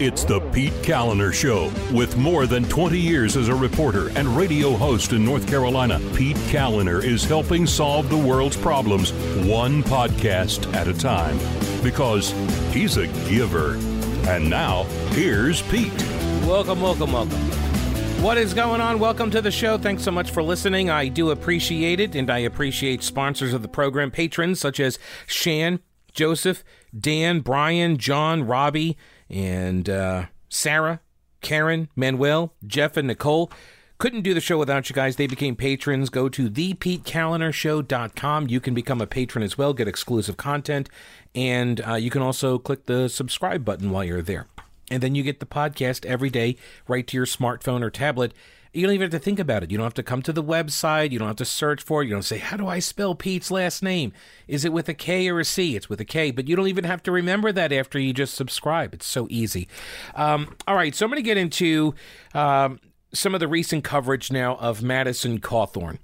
It's the Pete Kaliner Show. With more than 20 years as a reporter and radio host in North Carolina, Pete Kaliner is helping solve the world's problems one podcast at a time because he's a giver. And now, here's Pete. Welcome, welcome, welcome. What is going on? Welcome to the show. Thanks so much for listening. I do appreciate it, and I appreciate sponsors of the program, patrons such as Shan, Joseph, Dan, Brian, John, Robbie, and uh, Sarah, Karen, Manuel, Jeff, and Nicole. Couldn't do the show without you guys. They became patrons. Go to thepetekalinershow.com. You can become a patron as well, get exclusive content, and uh, you can also click the subscribe button while you're there. And then you get the podcast every day right to your smartphone or tablet. You don't even have to think about it. You don't have to come to the website. You don't have to search for it. You don't say, How do I spell Pete's last name? Is it with a K or a C? It's with a K, but you don't even have to remember that after you just subscribe. It's so easy. Um, all right, so I'm going to get into um, some of the recent coverage now of Madison Cawthorn,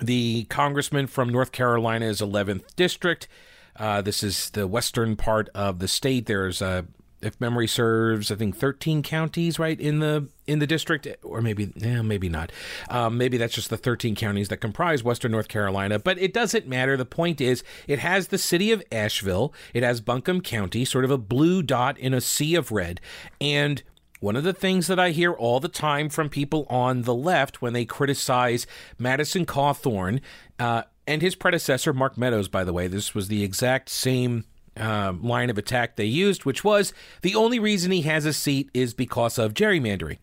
the congressman from North Carolina's 11th district. Uh, this is the western part of the state. There's a if memory serves, I think 13 counties, right in the in the district, or maybe yeah, maybe not. Um, maybe that's just the 13 counties that comprise Western North Carolina. But it doesn't matter. The point is, it has the city of Asheville. It has Buncombe County, sort of a blue dot in a sea of red, and one of the things that I hear all the time from people on the left when they criticize Madison Cawthorn uh, and his predecessor, Mark Meadows, by the way, this was the exact same uh, line of attack they used, which was the only reason he has a seat is because of gerrymandering.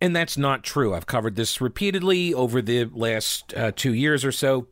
And that's not true. I've covered this repeatedly over the last uh, two years or so.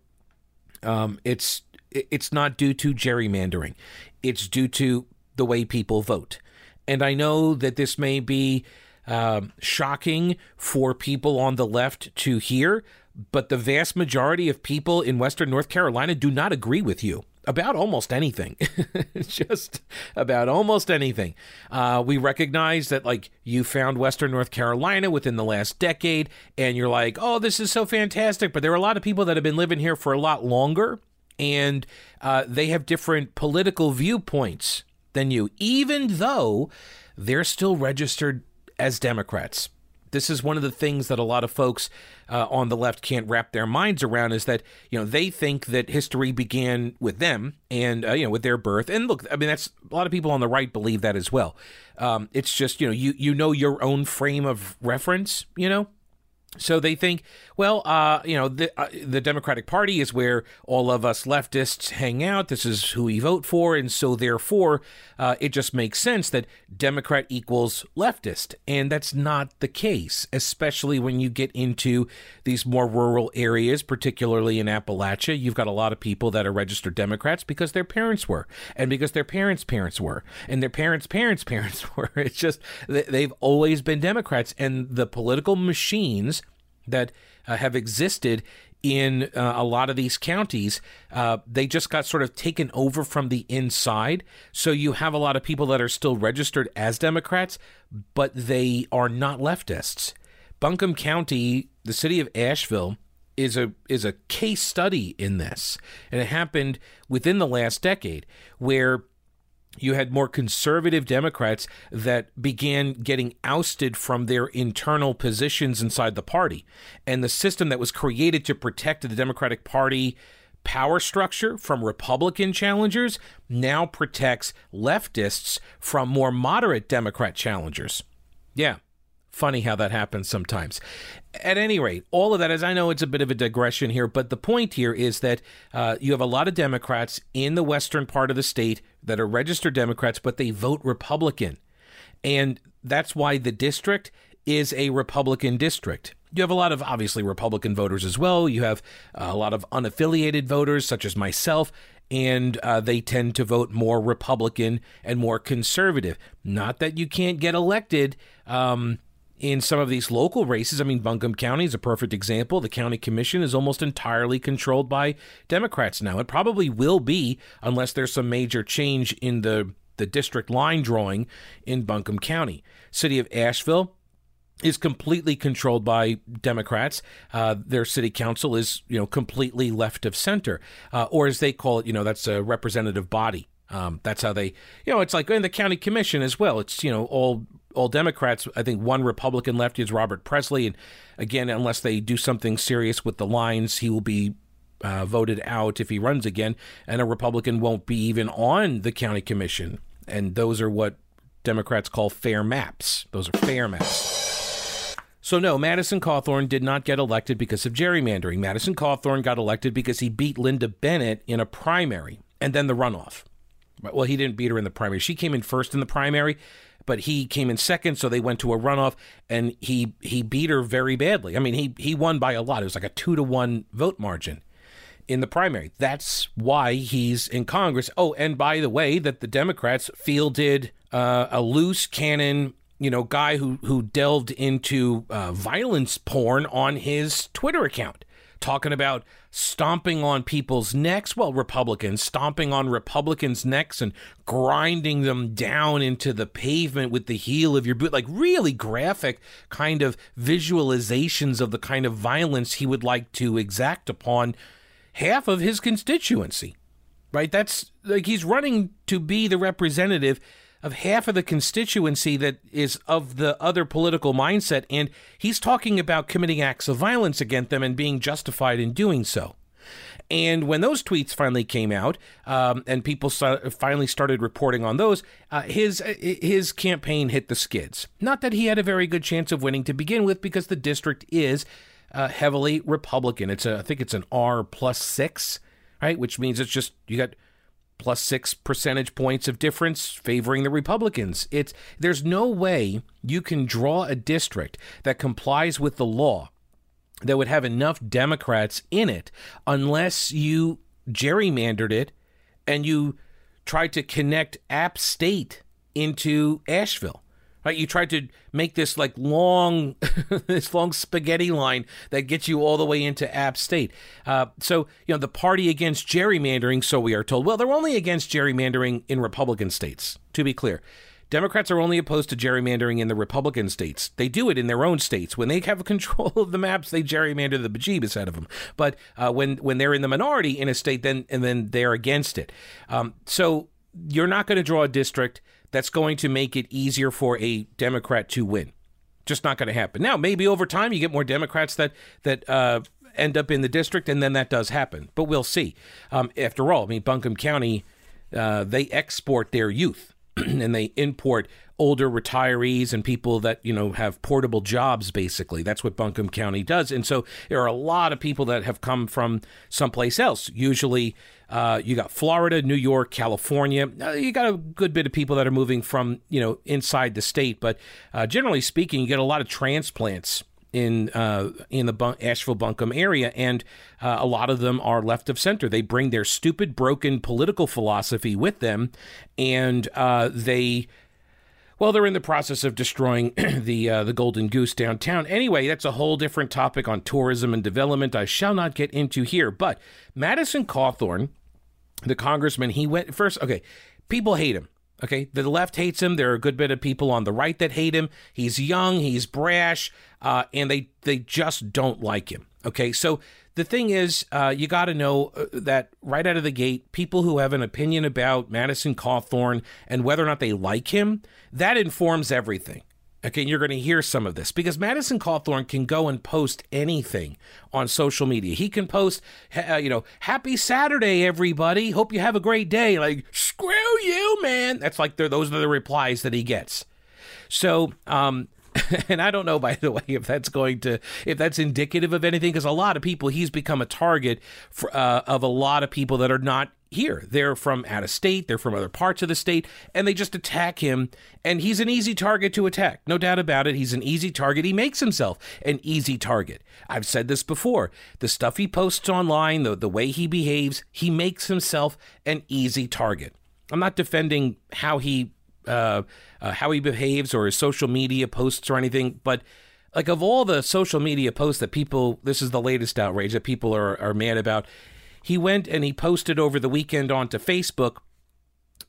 Um, it's it's not due to gerrymandering. It's due to the way people vote. And I know that this may be um, shocking for people on the left to hear, but the vast majority of people in Western North Carolina do not agree with you about almost anything. Just about almost anything. Uh, we recognize that, like, you found Western North Carolina within the last decade, and you're like, oh, this is so fantastic. But there are a lot of people that have been living here for a lot longer, and uh, they have different political viewpoints than you, even though they're still registered as Democrats this is one of the things that a lot of folks uh, on the left can't wrap their minds around is that you know they think that history began with them and uh, you know with their birth. And look i mean that's a lot of people on the right believe that as well. Um, it's just you know you you know your own frame of reference you know so they think, well, uh, you know, the, uh, the Democratic Party is where all of us leftists hang out. This is who we vote for, and so therefore, uh, it just makes sense that Democrat equals leftist, and that's not the case. Especially when you get into these more rural areas, particularly in Appalachia, you've got a lot of people that are registered Democrats because their parents were, and because their parents' parents were, and their parents' parents' parents were. It's just they've always been Democrats, and the political machines that uh, have existed in uh, a lot of these counties, uh, they just got sort of taken over from the inside. So you have a lot of people that are still registered as Democrats, but they are not leftists. Buncombe County, the city of Asheville, is a is a case study in this, and it happened within the last decade, where you had more conservative Democrats that began getting ousted from their internal positions inside the party. And the system that was created to protect the Democratic Party power structure from Republican challengers now protects leftists from more moderate Democrat challengers. Yeah. Funny how that happens sometimes. At any rate, all of that, as I know it's a bit of a digression here, but the point here is that uh, you have a lot of Democrats in the western part of the state that are registered Democrats, but they vote Republican. And that's why the district is a Republican district. You have a lot of obviously Republican voters as well. You have a lot of unaffiliated voters, such as myself, and uh, they tend to vote more Republican and more conservative. Not that you can't get elected. Um, in some of these local races. I mean, Buncombe County is a perfect example. The county commission is almost entirely controlled by Democrats now. It probably will be unless there's some major change in the the district line drawing in Buncombe County. City of Asheville is completely controlled by Democrats. Uh, their city council is, you know, completely left of center, uh, or as they call it, you know, that's a representative body. Um, that's how they, you know, it's like in the county commission as well. It's you know all all Democrats. I think one Republican left is Robert Pressley, and again, unless they do something serious with the lines, he will be uh, voted out if he runs again, and a Republican won't be even on the county commission. And those are what Democrats call fair maps. Those are fair maps. So, no, Madison Cawthorn did not get elected because of gerrymandering. Madison Cawthorn got elected because he beat Linda Bennett in a primary and then the runoff. Well, he didn't beat her in the primary. She came in first in the primary, but he came in second, so they went to a runoff, and he he beat her very badly. I mean, he he won by a lot. It was like a two to one vote margin in the primary. That's why he's in Congress. Oh, and by the way, that the Democrats fielded uh, a loose cannon, you know, guy who who delved into uh, violence porn on his Twitter account talking about stomping on people's necks. Well, Republicans stomping on Republicans' necks and grinding them down into the pavement with the heel of your boot. Like really graphic kind of visualizations of the kind of violence he would like to exact upon half of his constituency. Right? That's like he's running to be the representative of half of the constituency that is of the other political mindset, and he's talking about committing acts of violence against them and being justified in doing so. And when those tweets finally came out, um, and people finally started reporting on those, uh, his his campaign hit the skids. Not that he had a very good chance of winning to begin with, because the district is uh, heavily Republican. It's a, I think it's an R plus six, right? Which means it's just you got plus six percentage points of difference favoring the Republicans. It's there's no way you can draw a district that complies with the law that would have enough Democrats in it unless you gerrymandered it and you tried to connect App State into Asheville. Right, you tried to make this like long, this long spaghetti line that gets you all the way into App State. Uh, so you know the party against gerrymandering, so we are told. Well, they're only against gerrymandering in Republican states. To be clear, Democrats are only opposed to gerrymandering in the Republican states. They do it in their own states. When they have control of the maps, they gerrymander the bejeebus out of them. But uh, when when they're in the minority in a state, then and then they're against it. Um, so you're not going to draw a district that's going to make it easier for a Democrat to win. Just not going to happen. Now, maybe over time you get more Democrats that that uh, end up in the district, and then that does happen. But we'll see. Um, after all, I mean, Buncombe County, uh, they export their youth and they import older retirees and people that you know have portable jobs basically that's what buncombe county does and so there are a lot of people that have come from someplace else usually uh, you got florida new york california uh, you got a good bit of people that are moving from you know inside the state but uh, generally speaking you get a lot of transplants in uh, in the Bun- Asheville Buncombe area, and uh, a lot of them are left of center. They bring their stupid, broken political philosophy with them, and uh, they well, they're in the process of destroying the uh, the Golden Goose downtown. Anyway, that's a whole different topic on tourism and development. I shall not get into here. But Madison Cawthorn, the congressman, he went first. Okay, people hate him. Okay, the left hates him. There are a good bit of people on the right that hate him. He's young, he's brash, uh, and they they just don't like him. Okay, so the thing is, uh, you got to know uh, that right out of the gate, people who have an opinion about Madison Cawthorn and whether or not they like him, that informs everything. Okay, you're going to hear some of this because Madison Cawthorn can go and post anything on social media. He can post, uh, you know, "Happy Saturday, everybody! Hope you have a great day." Like, screw you, man. That's like those are the replies that he gets. So, um, and I don't know, by the way, if that's going to if that's indicative of anything, because a lot of people he's become a target for, uh, of a lot of people that are not here. They're from out of state, they're from other parts of the state, and they just attack him. And he's an easy target to attack, no doubt about it. He's an easy target. He makes himself an easy target. I've said this before. The stuff he posts online, the the way he behaves, he makes himself an easy target. I'm not defending how he uh, uh, how he behaves or his social media posts or anything, but like of all the social media posts that people, this is the latest outrage that people are, are mad about. He went and he posted over the weekend onto Facebook.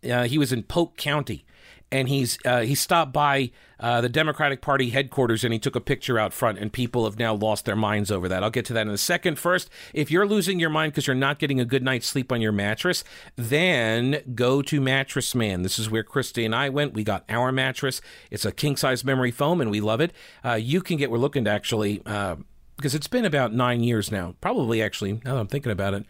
Uh, he was in Polk County and he's uh, he stopped by uh, the Democratic Party headquarters and he took a picture out front, and people have now lost their minds over that. I'll get to that in a second. First, if you're losing your mind because you're not getting a good night's sleep on your mattress, then go to Mattress Man. This is where Christy and I went. We got our mattress. It's a king size memory foam, and we love it. Uh, you can get. We're looking to actually uh, because it's been about nine years now. Probably actually, now that I'm thinking about it,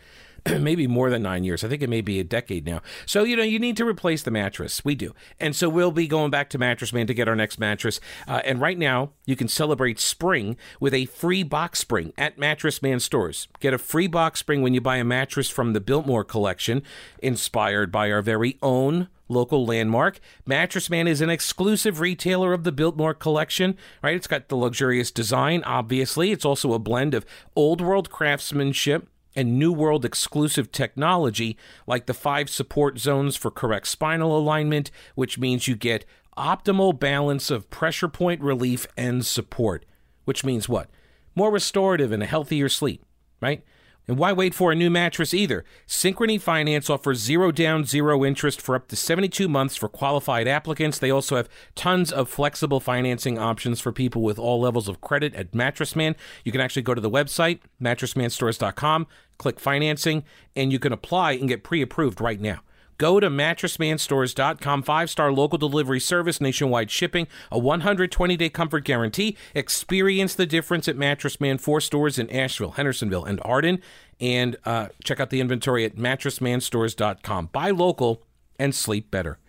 maybe more than nine years. I think it may be a decade now. So, you know, you need to replace the mattress. We do. And so we'll be going back to Mattress Man to get our next mattress. Uh, and right now, you can celebrate spring with a free box spring at Mattress Man stores. Get a free box spring when you buy a mattress from the Biltmore collection, inspired by our very own local landmark. Mattress Man is an exclusive retailer of the Biltmore collection, right? It's got the luxurious design, obviously. It's also a blend of old world craftsmanship and New World exclusive technology like the five support zones for correct spinal alignment, which means you get optimal balance of pressure point relief and support, which means what? More restorative and a healthier sleep, right? And why wait for a new mattress either? Synchrony Finance offers zero down, zero interest for up to 72 months for qualified applicants. They also have tons of flexible financing options for people with all levels of credit at Mattress Man. You can actually go to the website, mattressmanstores.com, click financing, and you can apply and get pre approved right now. Go to mattressmanstores.com. Five star local delivery service, nationwide shipping, a 120 day comfort guarantee. Experience the difference at Mattress Man. Four stores in Asheville, Hendersonville, and Arden. And uh, check out the inventory at mattressmanstores.com. Buy local and sleep better.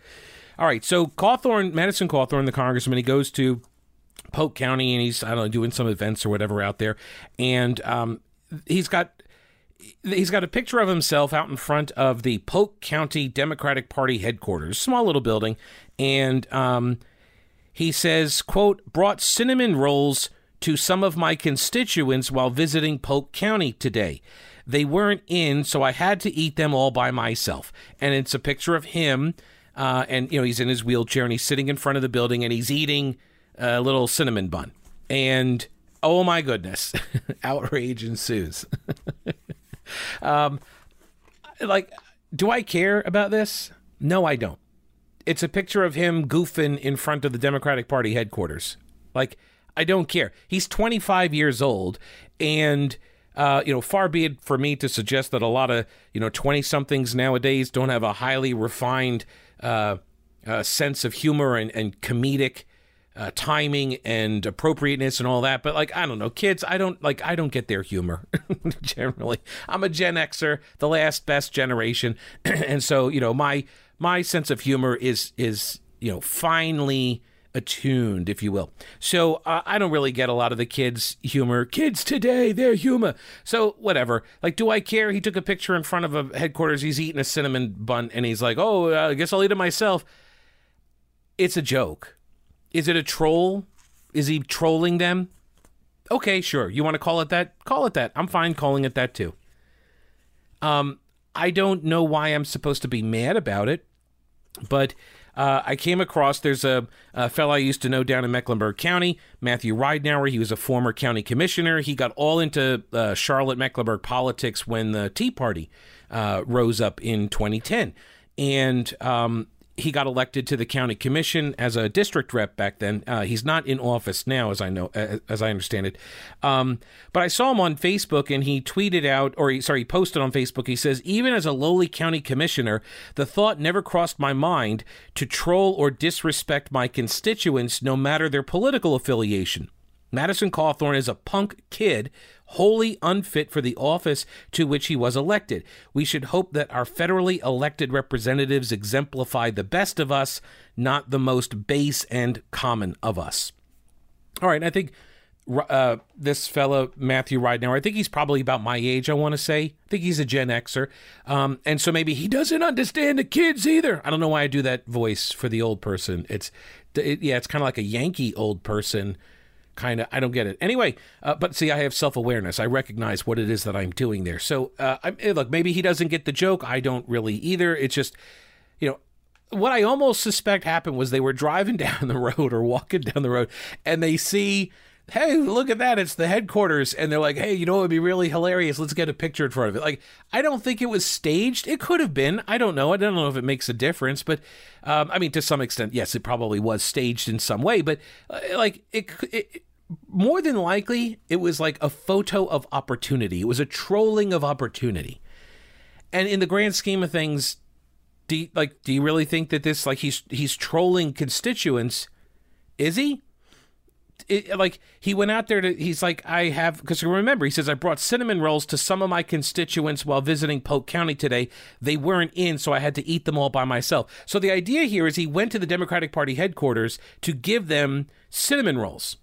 All right, so Cawthorn, Madison Cawthorn, the congressman, he goes to Polk County and he's, I don't know, doing some events or whatever out there. And um, he's got he's got a picture of himself out in front of the Polk County Democratic Party headquarters, small little building, and um, he says, "quote brought cinnamon rolls to some of my constituents while visiting Polk County today. They weren't in, so I had to eat them all by myself." And it's a picture of him, uh, and you know he's in his wheelchair and he's sitting in front of the building and he's eating a little cinnamon bun, and oh my goodness, outrage ensues. Um, like, do I care about this? No, I don't. It's a picture of him goofing in front of the Democratic Party headquarters. Like, I don't care. He's 25 years old, and uh, you know, far be it for me to suggest that a lot of you know 20 somethings nowadays don't have a highly refined uh, uh, sense of humor and, and comedic uh, timing and appropriateness and all that. But like, I don't know, kids, I don't like, I don't get their humor generally. I'm a Gen Xer, the last best generation, and so you know, my my sense of humor is is you know finely attuned, if you will. So uh, I don't really get a lot of the kids' humor. Kids today, their humor. So whatever. Like, do I care? He took a picture in front of a headquarters. He's eating a cinnamon bun, and he's like, "Oh, I guess I'll eat it myself." It's a joke is it a troll? Is he trolling them? Okay, sure. You want to call it that? Call it that. I'm fine calling it that too. Um, I don't know why I'm supposed to be mad about it, but uh, I came across there's a, a fellow I used to know down in Mecklenburg County, Matthew Ridenhour. He was a former county commissioner. He got all into uh, Charlotte Mecklenburg politics when the Tea Party uh, rose up in 2010, and um, he got elected to the county commission as a district rep back then. Uh, he's not in office now, as I know, as I understand it. Um, but I saw him on Facebook, and he tweeted out, or he, sorry, he posted on Facebook. He says, "Even as a lowly county commissioner, the thought never crossed my mind to troll or disrespect my constituents, no matter their political affiliation." Madison Cawthorn is a punk kid wholly unfit for the office to which he was elected. We should hope that our federally elected representatives exemplify the best of us, not the most base and common of us. All right, I think uh, this fellow Matthew Ridenhour, I think he's probably about my age. I want to say, I think he's a Gen Xer, um, and so maybe he doesn't understand the kids either. I don't know why I do that voice for the old person. It's, it, yeah, it's kind of like a Yankee old person kind of i don't get it. Anyway uh, but see i have self-awareness. I recognize what it is that i'm doing there. So uh, I, eh, look maybe he doesn't get the joke. I don't really either. It's just you know what i almost suspect happened was they were driving down the road or walking down the road and they see hey, look at that. It's the headquarters. And they're like, hey, you know, it would be really hilarious. Let's get a picture in front of it. Like, I don't think it was staged. It could have been. I don't know. I don't know if it makes a difference. But, um, I mean, to some extent, yes, it probably was staged in some way. But, uh, like, it, it more than likely, it was like a photo of opportunity. It was a trolling of opportunity. And in the grand scheme of things, do you, like do you really think that this like he's he's trolling constituents? Is he? It, like he went out there to he's like I have because remember he says I brought cinnamon rolls to some of my constituents while visiting Polk County today. They weren't in, so I had to eat them all by myself. So the idea here is he went to the Democratic Party headquarters to give them cinnamon rolls.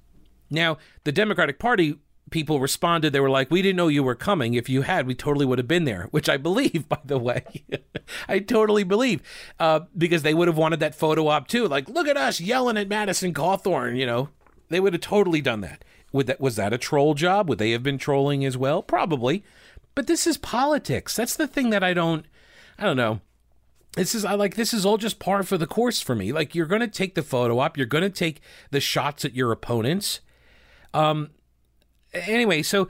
Now, the Democratic Party people responded. They were like, We didn't know you were coming. If you had, we totally would have been there, which I believe, by the way. I totally believe uh, because they would have wanted that photo op too. Like, look at us yelling at Madison Cawthorn, you know. They would have totally done that. Would that was that a troll job? Would they have been trolling as well? Probably. But this is politics. That's the thing that I don't I don't know. This is I like this is all just par for the course for me. Like you're going to take the photo op, you're going to take the shots at your opponents um, anyway, so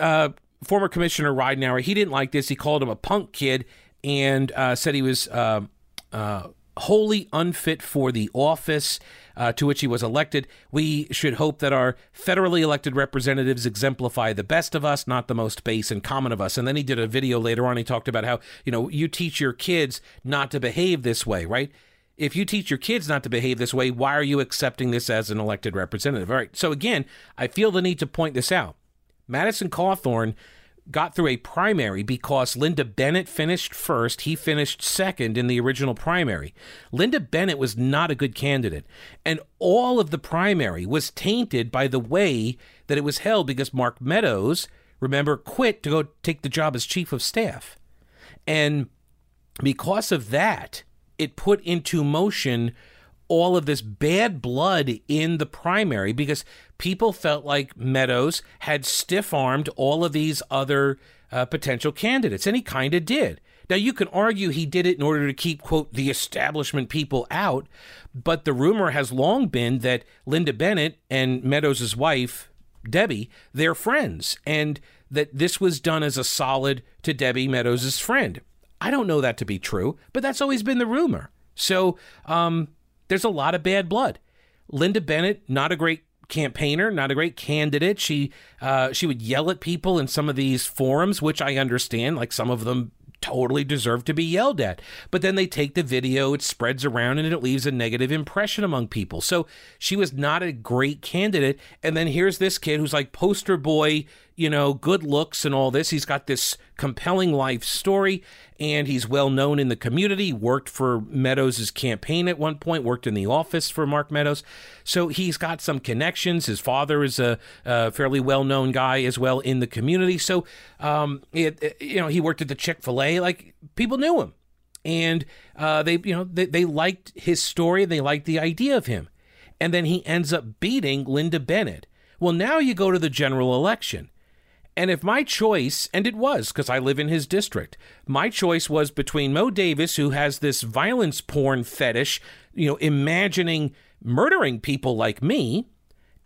uh, former Commissioner Ridenhour, he didn't like this. He called him a punk kid and uh, said he was uh, uh, wholly unfit for the office uh, to which he was elected. We should hope that our federally elected representatives exemplify the best of us, not the most base and common of us. And then he did a video later on. He talked about how, you know, you teach your kids not to behave this way, right? if you teach your kids not to behave this way, why are you accepting this as an elected representative? All right. So again, I feel the need to point this out. Madison Cawthorn got through a primary because Linda Bennett finished first. He finished second in the original primary. Linda Bennett was not a good candidate. And all of the primary was tainted by the way that it was held because Mark Meadows, remember, quit to go take the job as chief of staff. And because of that, it put into motion all of this bad blood in the primary because people felt like Meadows had stiff armed all of these other uh, potential candidates, and he kind of did. Now, you can argue he did it in order to keep, quote, the establishment people out, but the rumor has long been that Linda Bennett and Meadows' wife, Debbie, they're friends, and that this was done as a solid to Debbie Meadows' friend. I don't know that to be true, but that's always been the rumor. So um, there's a lot of bad blood. Linda Bennett, not a great campaigner, not a great candidate. She uh, she would yell at people in some of these forums, which I understand. Like some of them totally deserve to be yelled at. But then they take the video, it spreads around, and it leaves a negative impression among people. So she was not a great candidate. And then here's this kid who's like poster boy, you know, good looks and all this. He's got this compelling life story and he's well known in the community. Worked for Meadows' campaign at one point, worked in the office for Mark Meadows. So he's got some connections. His father is a, a fairly well known guy as well in the community. So, um, it, it, you know, he worked at the Chick fil A. Like people knew him. And uh, they, you know, they, they liked his story. They liked the idea of him. And then he ends up beating Linda Bennett. Well, now you go to the general election. And if my choice, and it was because I live in his district, my choice was between Mo Davis, who has this violence porn fetish, you know, imagining murdering people like me,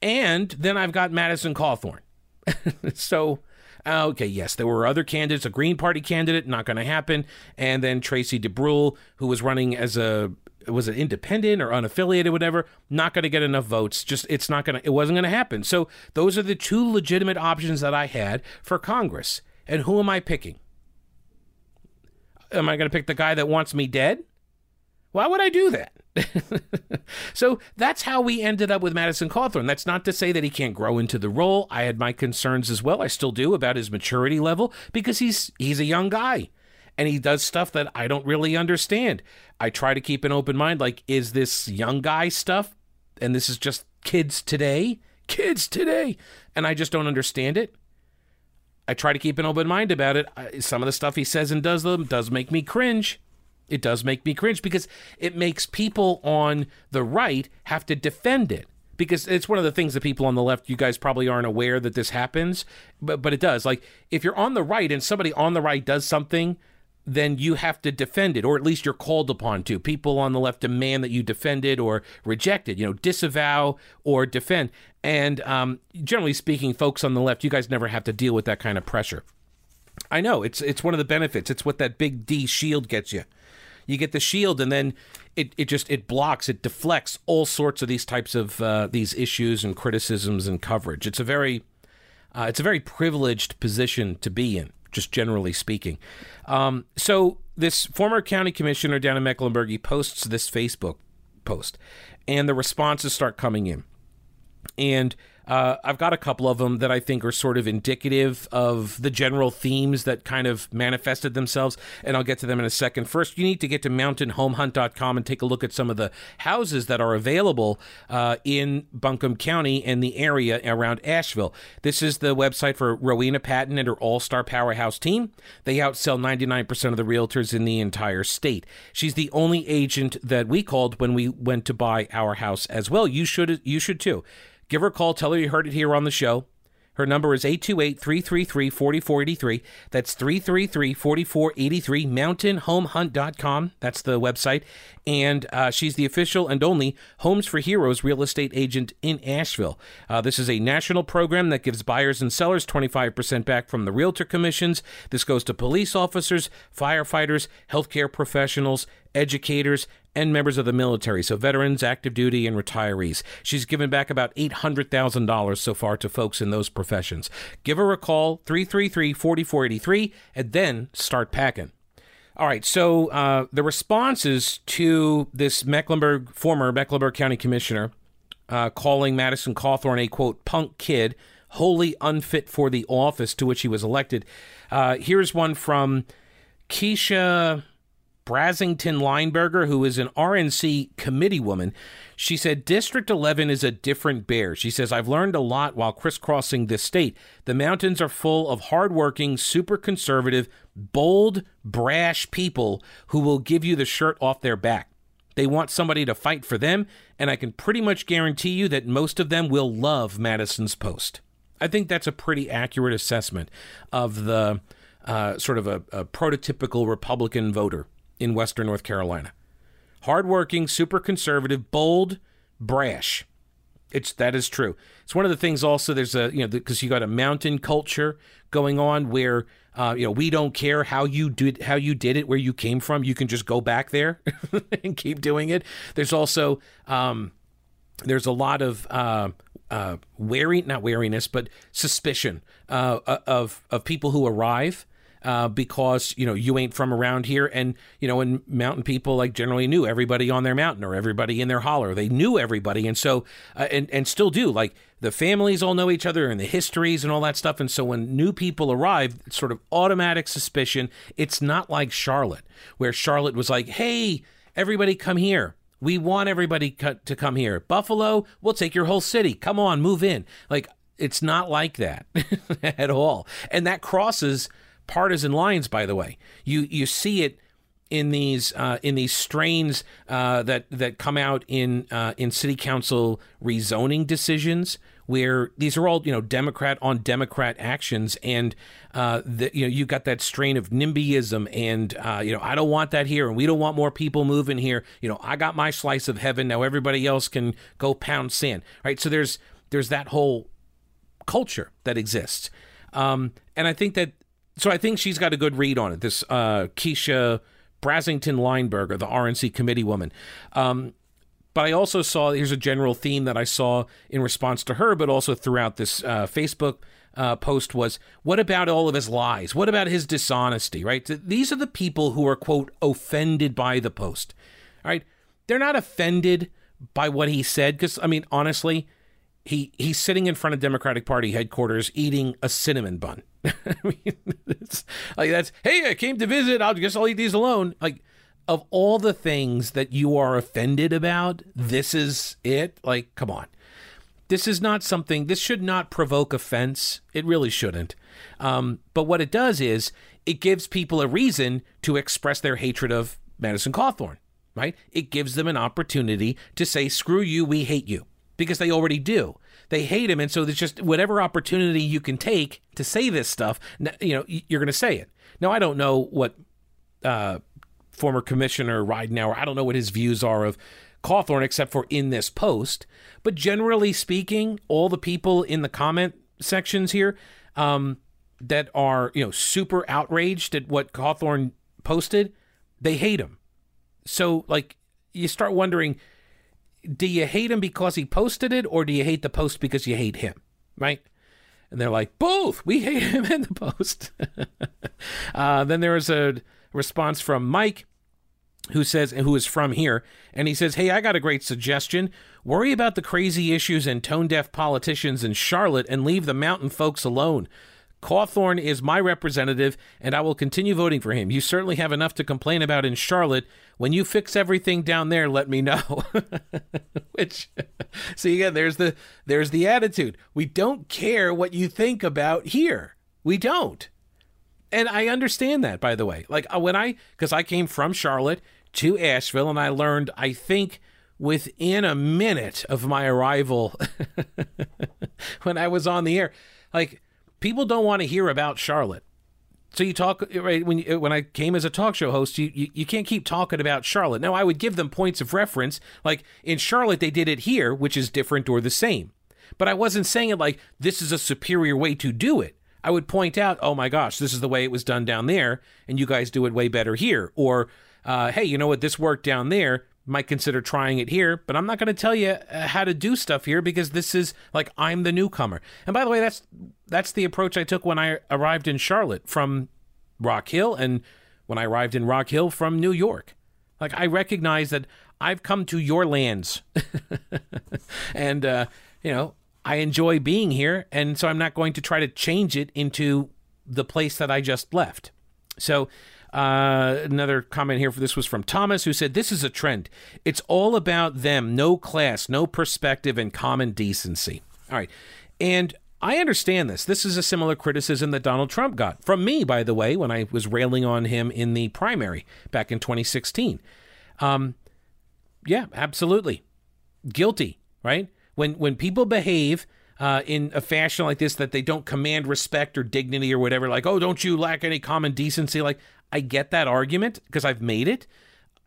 and then I've got Madison Cawthorn. so, uh, okay, yes, there were other candidates, a Green Party candidate, not going to happen, and then Tracey DeBruhl, who was running as a was it independent or unaffiliated, whatever, not going to get enough votes. Just it's not going to, it wasn't going to happen. So those are the two legitimate options that I had for Congress. And who am I picking? Am I going to pick the guy that wants me dead? Why would I do that? so that's how we ended up with Madison Cawthorn. That's not to say that he can't grow into the role. I had my concerns as well. I still do about his maturity level because he's he's a young guy and he does stuff that I don't really understand. I try to keep an open mind like is this young guy stuff and this is just kids today? Kids today. And I just don't understand it. I try to keep an open mind about it. Some of the stuff he says and does them does make me cringe. It does make me cringe because it makes people on the right have to defend it because it's one of the things that people on the left you guys probably aren't aware that this happens but but it does like if you're on the right and somebody on the right does something then you have to defend it, or at least you're called upon to. People on the left demand that you defend it or reject it, you know, disavow or defend. And um, generally speaking, folks on the left, you guys never have to deal with that kind of pressure. I know it's it's one of the benefits. It's what that big D shield gets you. You get the shield, and then it, it just it blocks, it deflects all sorts of these types of uh, these issues and criticisms and coverage. It's a very uh, it's a very privileged position to be in, just generally speaking. Um, so this former county commissioner down in Mecklenburg he posts this Facebook post, and the responses start coming in, and uh, I've got a couple of them that I think are sort of indicative of the general themes that kind of manifested themselves, and I'll get to them in a second. First, you need to get to mountainhomehunt.com and take a look at some of the houses that are available uh, in Buncombe County and the area around Asheville. This is the website for Rowena Patton and her all star powerhouse team. They outsell 99% of the realtors in the entire state. She's the only agent that we called when we went to buy our house as well. You should, you should too. Give her a call. Tell her you heard it here on the show. Her number is 828 333 4483. That's 333 4483, mountainhomehunt.com. That's the website. And uh, she's the official and only Homes for Heroes real estate agent in Asheville. Uh, this is a national program that gives buyers and sellers 25% back from the realtor commissions. This goes to police officers, firefighters, healthcare professionals, educators, and members of the military, so veterans, active duty, and retirees. She's given back about $800,000 so far to folks in those professions. Give her a call, 333 4483, and then start packing. All right, so uh, the responses to this Mecklenburg, former Mecklenburg County Commissioner, uh, calling Madison Cawthorn a quote, punk kid, wholly unfit for the office to which he was elected. Uh, here's one from Keisha Brasington Lineberger, who is an RNC committee woman, she said District 11 is a different bear. She says, I've learned a lot while crisscrossing this state. The mountains are full of hardworking, super conservative, bold, brash people who will give you the shirt off their back. They want somebody to fight for them, and I can pretty much guarantee you that most of them will love Madison's post. I think that's a pretty accurate assessment of the uh, sort of a, a prototypical Republican voter in Western North Carolina. Hardworking, super conservative, bold, brash. It's that is true. It's one of the things. Also, there's a you know because you got a mountain culture going on where uh, you know we don't care how you did how you did it, where you came from. You can just go back there and keep doing it. There's also um, there's a lot of uh, uh, wary not wariness, but suspicion uh, of of people who arrive uh, because you know you ain't from around here, and you know, and mountain people like generally knew everybody on their mountain or everybody in their holler. They knew everybody, and so uh, and and still do. Like the families all know each other and the histories and all that stuff. And so when new people arrive, it's sort of automatic suspicion. It's not like Charlotte, where Charlotte was like, "Hey, everybody, come here." We want everybody to come here. Buffalo, we'll take your whole city. Come on, move in. Like, it's not like that at all. And that crosses partisan lines. By the way, you you see it in these uh, in these strains uh, that that come out in uh, in city council rezoning decisions, where these are all you know Democrat on Democrat actions, and uh, the, you know you got that strain of NIMBYism, and uh, you know I don't want that here, and we don't want more people moving here. You know I got my slice of heaven now. Everybody else can go pound sand, right? So there's there's that whole culture that exists, um, and I think that so I think she's got a good read on it. This uh, Keisha Brasington Lineberger, the RNC committee woman. Um, but I also saw here's a general theme that I saw in response to her, but also throughout this uh, Facebook uh, post was what about all of his lies? What about his dishonesty? Right? These are the people who are quote offended by the post. All right, they're not offended by what he said because I mean honestly, he he's sitting in front of Democratic Party headquarters eating a cinnamon bun. I mean, like that's hey, I came to visit. I'll guess I'll eat these alone. Like of all the things that you are offended about, this is it. Like, come on. This is not something. This should not provoke offense. It really shouldn't. Um, but what it does is it gives people a reason to express their hatred of Madison Cawthorn. Right? It gives them an opportunity to say, "Screw you, we hate you." because they already do. They hate him, and so it's just whatever opportunity you can take to say this stuff. You know, you're going to say it. Now, I don't know what uh, former commissioner Ridenhour. I don't know what his views are of Cawthorn, except for in this post. But generally speaking, all the people in the comment sections here um, that are you know super outraged at what Cawthorn posted, they hate him. So like you start wondering, do you hate him because he posted it, or do you hate the post because you hate him? Right? And they're like, both. We hate him and the post. uh, then there was a response from Mike who says who is from here and he says hey i got a great suggestion worry about the crazy issues and tone deaf politicians in charlotte and leave the mountain folks alone Cawthorn is my representative, and I will continue voting for him. You certainly have enough to complain about in Charlotte. When you fix everything down there, let me know. Which, see again, there's the there's the attitude. We don't care what you think about here. We don't. And I understand that, by the way. Like uh, when I, because I came from Charlotte to Asheville, and I learned, I think, within a minute of my arrival, when I was on the air, like people don't want to hear about Charlotte. So you talk right when you, when I came as a talk show host, you, you you can't keep talking about Charlotte. Now I would give them points of reference, like in Charlotte they did it here, which is different or the same. But I wasn't saying it like this is a superior way to do it. I would point out, oh my gosh, this is the way it was done down there, and you guys do it way better here. Or, uh, hey, you know what, this worked down there, might consider trying it here, but I'm not going to tell you uh, how to do stuff here because this is like I'm the newcomer. And by the way, that's that's the approach I took when I arrived in Charlotte from Rock Hill and when I arrived in Rock Hill from New York. Like I recognize that I've come to your lands. and uh, you know, I enjoy being here and so I'm not going to try to change it into the place that I just left. So uh, another comment here for this was from Thomas, who said, This is a trend. It's all about them, no class, no perspective, and common decency. All right. And I understand this. This is a similar criticism that Donald Trump got from me, by the way, when I was railing on him in the primary back in 2016. Um, yeah, absolutely. Guilty, right? When when people behave uh, in a fashion like this that they don't command respect or dignity or whatever, like, oh, don't you lack any common decency? Like, I get that argument because I've made it.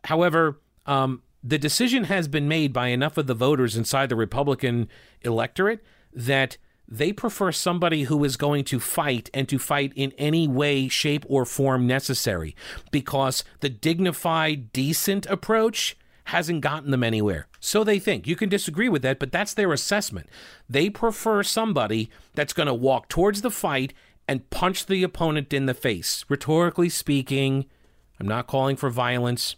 However, um, the decision has been made by enough of the voters inside the Republican electorate that they prefer somebody who is going to fight and to fight in any way, shape, or form necessary because the dignified, decent approach hasn't gotten them anywhere. So they think. You can disagree with that, but that's their assessment. They prefer somebody that's going to walk towards the fight and punch the opponent in the face. Rhetorically speaking, I'm not calling for violence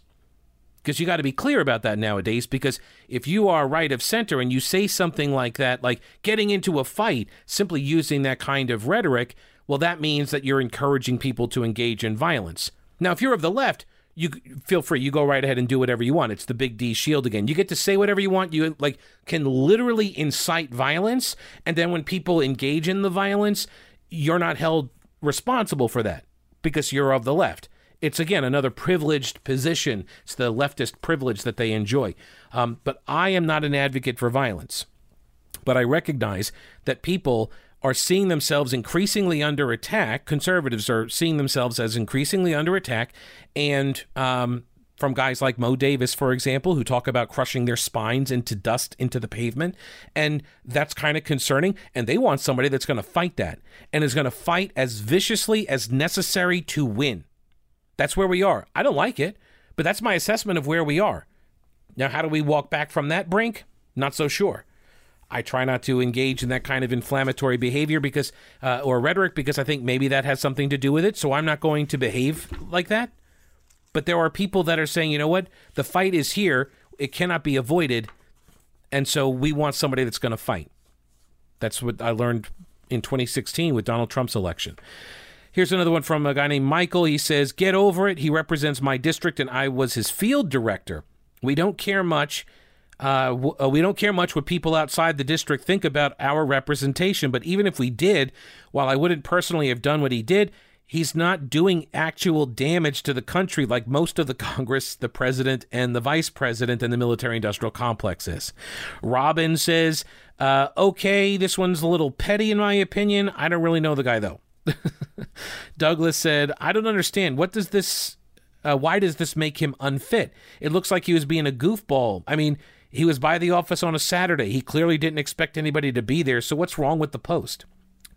because you got to be clear about that nowadays because if you are right of center and you say something like that like getting into a fight simply using that kind of rhetoric well that means that you're encouraging people to engage in violence. Now if you're of the left you feel free you go right ahead and do whatever you want. It's the big d shield again. You get to say whatever you want. You like can literally incite violence and then when people engage in the violence you're not held responsible for that because you're of the left. It's again another privileged position. It's the leftist privilege that they enjoy. Um, but I am not an advocate for violence. But I recognize that people are seeing themselves increasingly under attack. Conservatives are seeing themselves as increasingly under attack, and um, from guys like Mo Davis, for example, who talk about crushing their spines into dust into the pavement. And that's kind of concerning. And they want somebody that's going to fight that and is going to fight as viciously as necessary to win. That's where we are. I don't like it, but that's my assessment of where we are. Now, how do we walk back from that brink? Not so sure. I try not to engage in that kind of inflammatory behavior because, uh, or rhetoric, because I think maybe that has something to do with it. So I'm not going to behave like that. But there are people that are saying, you know what, the fight is here, it cannot be avoided, and so we want somebody that's going to fight. That's what I learned in 2016 with Donald Trump's election. Here's another one from a guy named Michael. He says, Get over it. He represents my district, and I was his field director. We don't care much. Uh, uh we don't care much what people outside the district think about our representation, but even if we did, while I wouldn't personally have done what he did, he's not doing actual damage to the country like most of the Congress, the president, and the vice president and the military industrial complex is. Robin says, uh, okay, this one's a little petty in my opinion. I don't really know the guy though. Douglas said, I don't understand. What does this Uh, why does this make him unfit? It looks like he was being a goofball. I mean, he was by the office on a Saturday. He clearly didn't expect anybody to be there. So what's wrong with the post?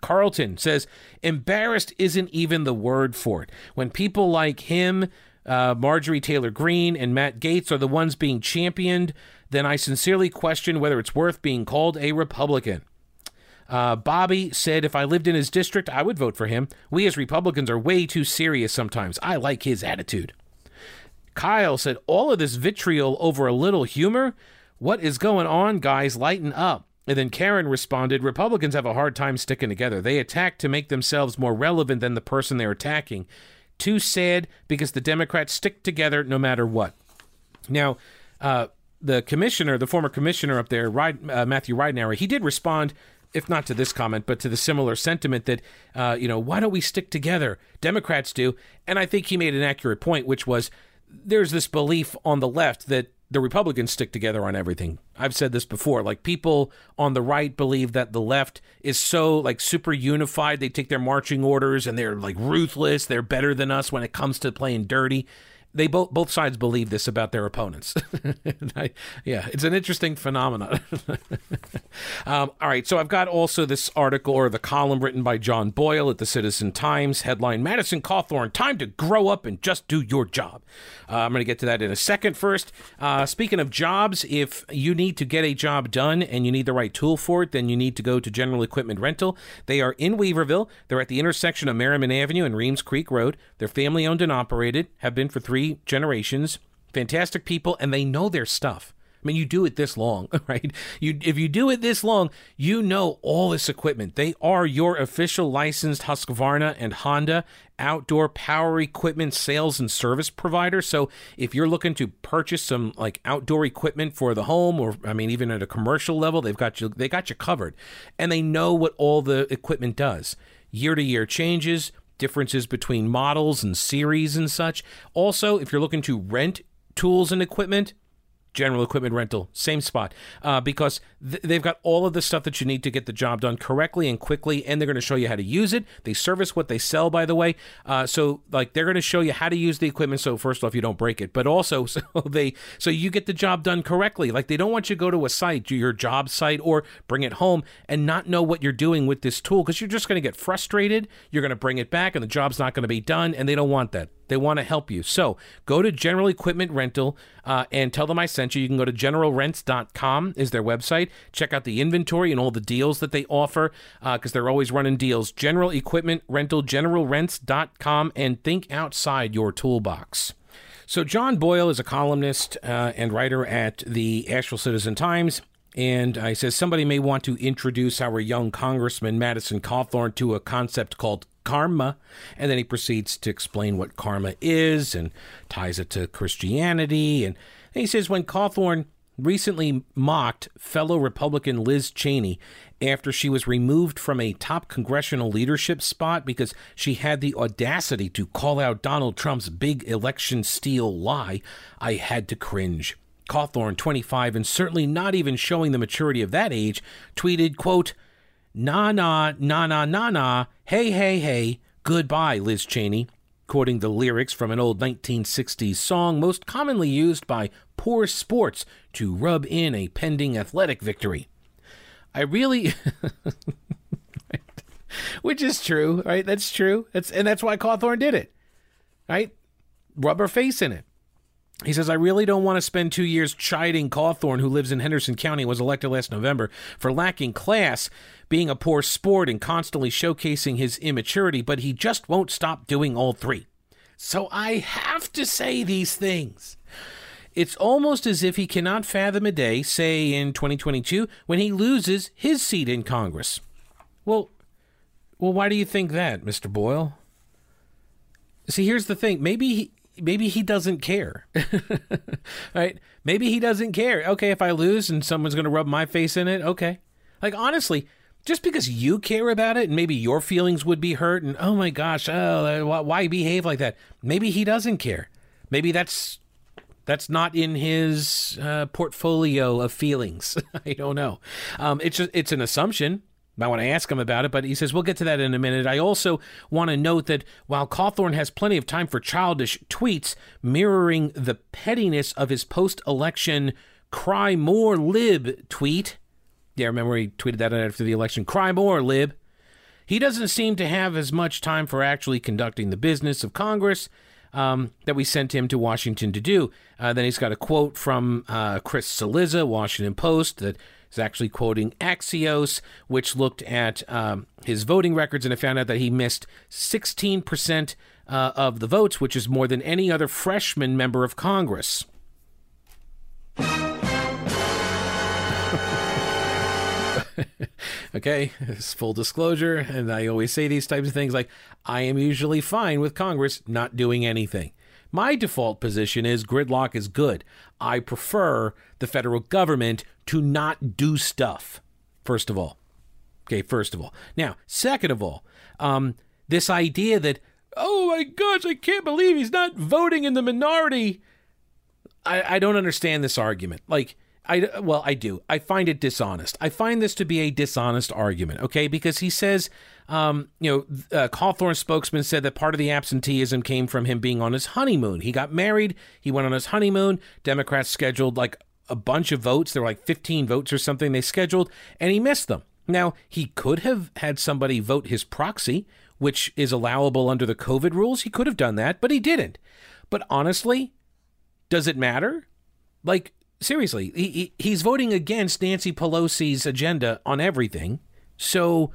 Carlton says, embarrassed isn't even the word for it. When people like him, uh, Marjorie Taylor Greene, and Matt Gaetz are the ones being championed, then I sincerely question whether it's worth being called a Republican. Uh, Bobby said, if I lived in his district, I would vote for him. We as Republicans are way too serious sometimes. I like his attitude. Kyle said, all of this vitriol over a little humor? What is going on, guys? Lighten up. And then Karen responded, Republicans have a hard time sticking together. They attack to make themselves more relevant than the person they're attacking. Too sad because the Democrats stick together no matter what. Now, uh, the commissioner, the former commissioner up there, uh, Matthew Ridenhour, he did respond, if not to this comment, but to the similar sentiment that, uh, you know, why don't we stick together? Democrats do. And I think he made an accurate point, which was there's this belief on the left that the Republicans stick together on everything. I've said this before. Like people on the right believe that the left is so like super unified. They take their marching orders and they're like ruthless. They're better than us when it comes to playing dirty. They both both sides believe this about their opponents. I, yeah, it's an interesting phenomenon. um, all right, so I've got also this article or the column written by John Boyle at the Citizen Times. Headline: Madison Cawthorn, time to grow up and just do your job. Uh, I'm going to get to that in a second. First, uh, speaking of jobs, if you need to get a job done and you need the right tool for it, then you need to go to General Equipment Rental. They are in Weaverville. They're at the intersection of Merrimon Avenue and Reems Creek Road. They're family owned and operated, have been for three generations. Fantastic people, and they know their stuff. I mean, you do it this long, right? You if you do it this long, you know all this equipment. They are your official licensed Husqvarna and Honda outdoor power equipment sales and service provider. So if you're looking to purchase some like outdoor equipment for the home or I mean even at a commercial level, they've got you they got you covered. And they know what all the equipment does. Year to year changes, differences between models and series and such. Also, if you're looking to rent tools and equipment, General Equipment Rental, same spot, uh, because th- they've got all of the stuff that you need to get the job done correctly and quickly, and they're going to show you how to use it. They service what they sell, by the way. Uh, so, like, they're going to show you how to use the equipment. So, first off, you don't break it, but also, so they, so you get the job done correctly. Like, they don't want you to go to a site, your job site, or bring it home and not know what you're doing with this tool because you're just going to get frustrated. You're going to bring it back, and the job's not going to be done, and they don't want that. They want to help you. So go to General Equipment Rental uh, and tell them I sent you. You can go to generalrents.com is their website. Check out the inventory and all the deals that they offer because uh, they're always running deals. General Equipment Rental, generalrents.com, and think outside your toolbox. So John Boyle is a columnist uh, and writer at the Asheville Citizen Times. And I says somebody may want to introduce our young Congressman Madison Cawthorn to a concept called karma. And then he proceeds to explain what karma is and ties it to Christianity. And he says when Cawthorn recently mocked fellow Republican Liz Cheney after she was removed from a top congressional leadership spot because she had the audacity to call out Donald Trump's big election steal lie, I had to cringe. Cawthorn, 25 and certainly not even showing the maturity of that age, tweeted, quote, Na na, na na, na na, hey, hey, hey, goodbye, Liz Cheney, quoting the lyrics from an old 1960s song most commonly used by poor sports to rub in a pending athletic victory. I really. Which is true, right? That's true. That's and that's why Cawthorn did it. Right? Rub her face in it. He says, I really don't want to spend two years chiding Cawthorn, who lives in Henderson County, was elected last November, for lacking class, being a poor sport, and constantly showcasing his immaturity, but he just won't stop doing all three. So I have to say these things. It's almost as if he cannot fathom a day, say in 2022, when he loses his seat in Congress. Well, well, why do you think that, Mr. Boyle? See, here's the thing. Maybe he, maybe he doesn't care. right? Maybe he doesn't care. Okay, if I lose and someone's going to rub my face in it, okay. Like honestly, just because you care about it and maybe your feelings would be hurt and oh my gosh, oh, why behave like that? Maybe he doesn't care. Maybe that's that's not in his uh, portfolio of feelings. I don't know. Um, it's just, it's an assumption. I want to ask him about it, but he says we'll get to that in a minute. I also want to note that while Cawthorn has plenty of time for childish tweets mirroring the pettiness of his post election cry more lib tweet, yeah, remember he tweeted that after the election cry more lib. He doesn't seem to have as much time for actually conducting the business of Congress um, that we sent him to Washington to do. Uh, then he's got a quote from uh, Chris Cillizza, Washington Post, that is actually quoting Axios, which looked at um, his voting records and it found out that he missed 16% uh, of the votes, which is more than any other freshman member of Congress. Okay, it's full disclosure, and I always say these types of things like I am usually fine with Congress not doing anything. My default position is gridlock is good. I prefer the federal government to not do stuff, first of all. Okay, first of all. Now, second of all, um, this idea that, oh my gosh, I can't believe he's not voting in the minority. I, I don't understand this argument. Like, I well, I do. I find it dishonest. I find this to be a dishonest argument. Okay, because he says, um, you know, uh, spokesman said that part of the absenteeism came from him being on his honeymoon. He got married. He went on his honeymoon. Democrats scheduled like a bunch of votes. There were like 15 votes or something they scheduled, and he missed them. Now he could have had somebody vote his proxy, which is allowable under the COVID rules. He could have done that, but he didn't. But honestly, does it matter? Like seriously, he, he's voting against Nancy Pelosi's agenda on everything. So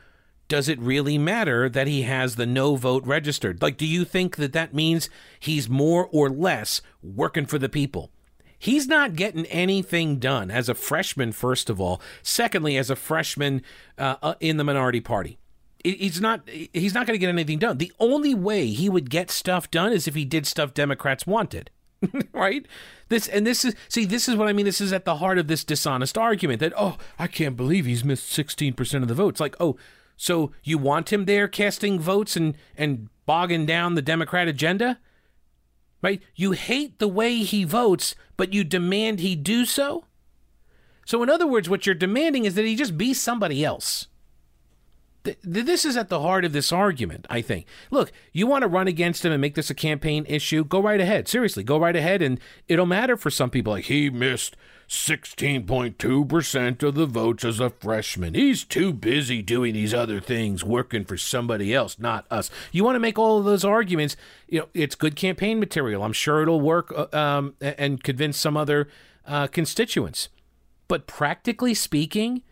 does it really matter that he has the no vote registered? Like, do you think that that means he's more or less working for the people? He's not getting anything done as a freshman, first of all. Secondly, as a freshman uh, uh in the minority party. He's not. He's not going to get anything done. The only way he would get stuff done is if he did stuff Democrats wanted. right? This and this is see this is what I mean. This is at the heart of this dishonest argument that oh I can't believe he's missed sixteen percent of the votes. Like oh so you want him there casting votes and and bogging down the Democrat agenda, right? You hate the way he votes, but you demand he do so. So in other words, what you're demanding is that he just be somebody else this is at the heart of this argument, I think. Look, you want to run against him and make this a campaign issue? Go right ahead. Seriously, go right ahead. And it'll matter for some people. Like, he missed 16.2% of the votes as a freshman. He's too busy doing these other things, working for somebody else, not us. You want to make all of those arguments. You know, it's good campaign material. I'm sure it'll work uh, um, and convince some other uh, constituents. But practically speaking,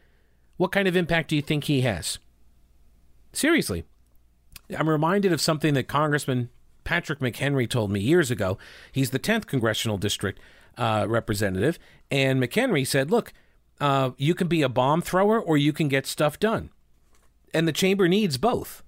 what kind of impact do you think he has? Seriously. I'm reminded of something that Congressman Patrick McHenry told me years ago. He's the 10th congressional district uh, representative. And McHenry said, look, uh, you can be a bomb thrower or you can get stuff done. And the chamber needs both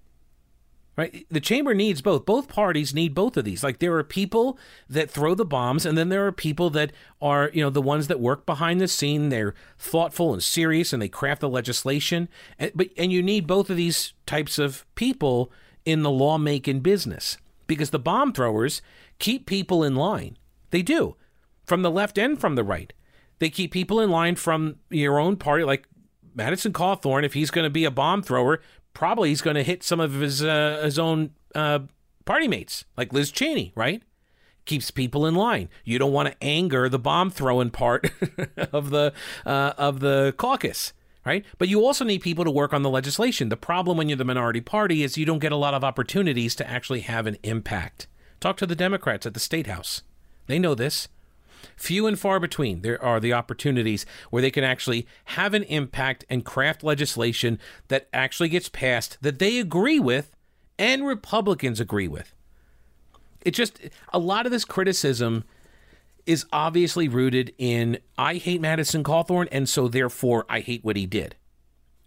right? The chamber needs both. Both parties need both of these. Like there are people that throw the bombs, and then there are people that are, you know, the ones that work behind the scene. They're thoughtful and serious, and they craft the legislation. And, but and you need both of these types of people in the lawmaking business because the bomb throwers keep people in line. They do, from the left and from the right. They keep people in line from your own party, like Madison Cawthorn, if he's going to be a bomb thrower, probably he's going to hit some of his uh, his own uh, party mates, like Liz Cheney, right? Keeps people in line. You don't want to anger the bomb throwing part of the uh, of the caucus, right? But you also need people to work on the legislation. The problem when you're the minority party is you don't get a lot of opportunities to actually have an impact. Talk to the Democrats at the state house. They know this. Few and far between there are the opportunities where they can actually have an impact and craft legislation that actually gets passed that they agree with and Republicans agree with. It just, a lot of this criticism is obviously rooted in I hate Madison Cawthorn, and so therefore I hate what he did